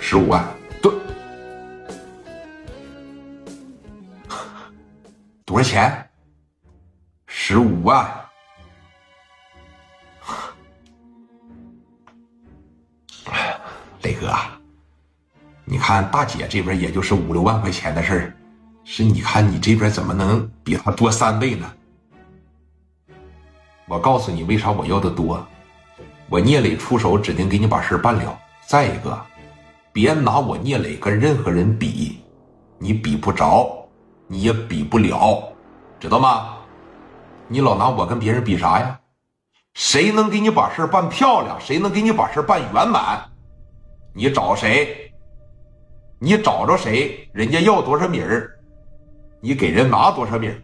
十五万，多 多少钱？十五万。磊哥，你看大姐这边也就是五六万块钱的事儿，是你看你这边怎么能比她多三倍呢？我告诉你，为啥我要的多？我聂磊出手，指定给你把事办了。再一个，别拿我聂磊跟任何人比，你比不着，你也比不了，知道吗？你老拿我跟别人比啥呀？谁能给你把事办漂亮？谁能给你把事办圆满？你找谁？你找着谁？人家要多少米儿，你给人拿多少米儿。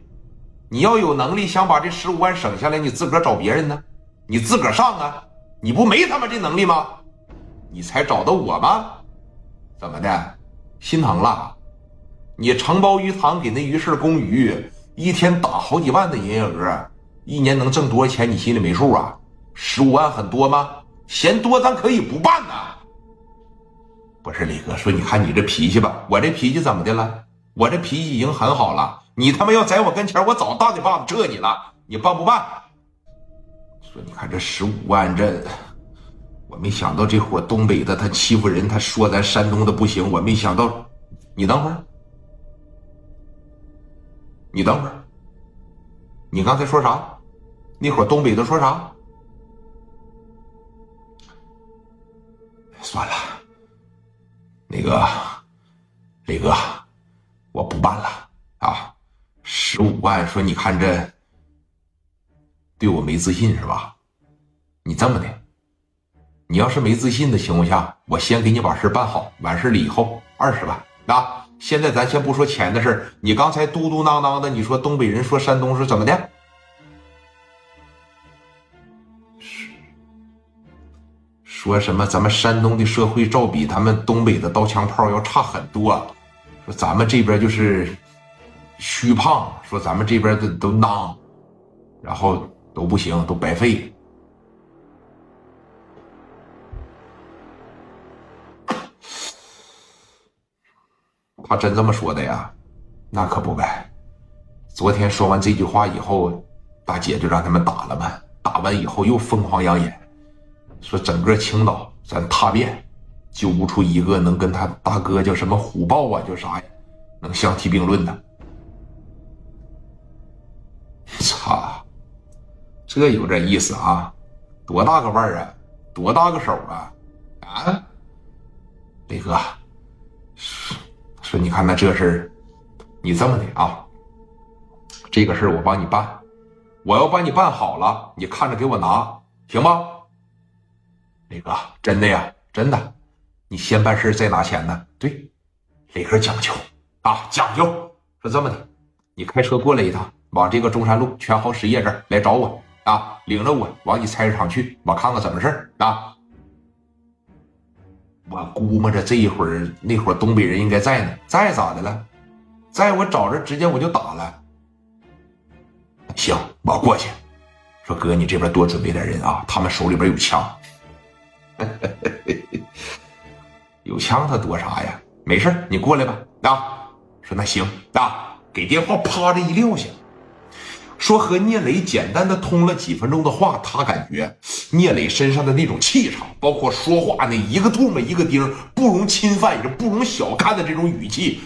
你要有能力想把这十五万省下来，你自个儿找别人呢？你自个儿上啊！你不没他妈这能力吗？你才找的我吗？怎么的？心疼了？你承包鱼塘给那鱼市供鱼，一天打好几万的营业额，一年能挣多少钱？你心里没数啊？十五万很多吗？嫌多咱可以不办呐。不是李哥说，你看你这脾气吧，我这脾气怎么的了？我这脾气已经很好了。你他妈要在我跟前，我早大嘴巴子撤你了。你办不办？说你看这十五万，这我没想到这伙东北的他欺负人，他说咱山东的不行，我没想到。你等会儿，你等会儿，你刚才说啥？那伙东北的说啥？算了，那个磊哥，我不办了啊！十五万，说你看这对我没自信是吧？你这么的，你要是没自信的情况下，我先给你把事办好，完事了以后二十万啊！现在咱先不说钱的事你刚才嘟嘟囔囔的，你说东北人说山东是怎么的？是说什么咱们山东的社会照比他们东北的刀枪炮要差很多，说咱们这边就是虚胖，说咱们这边的都囊，然后都不行，都白费。他真这么说的呀？那可不呗。昨天说完这句话以后，大姐就让他们打了嘛。打完以后又疯狂扬言，说整个青岛咱踏遍，揪不出一个能跟他大哥叫什么虎豹啊，叫啥呀，能相提并论的。操，这有点意思啊！多大个腕儿啊？多大个手啊？啊，磊哥。你看那这事儿，你这么的啊，这个事儿我帮你办，我要帮你办好了，你看着给我拿，行吗？磊哥，真的呀，真的，你先办事再拿钱呢。对，磊哥讲究啊，讲究。说这么的，你开车过来一趟，往这个中山路全豪实业这儿来找我啊，领着我往你菜市场去，我看看怎么事儿啊。我估摸着这一会儿那伙东北人应该在呢，在咋的了？在我找着，直接我就打了。行，我过去。说哥，你这边多准备点人啊，他们手里边有枪。有枪他躲啥呀？没事你过来吧。啊，说那行啊，给电话啪的一撂下。说和聂磊简单的通了几分钟的话，他感觉聂磊身上的那种气场，包括说话那一个唾沫一个钉，不容侵犯也不容小看的这种语气，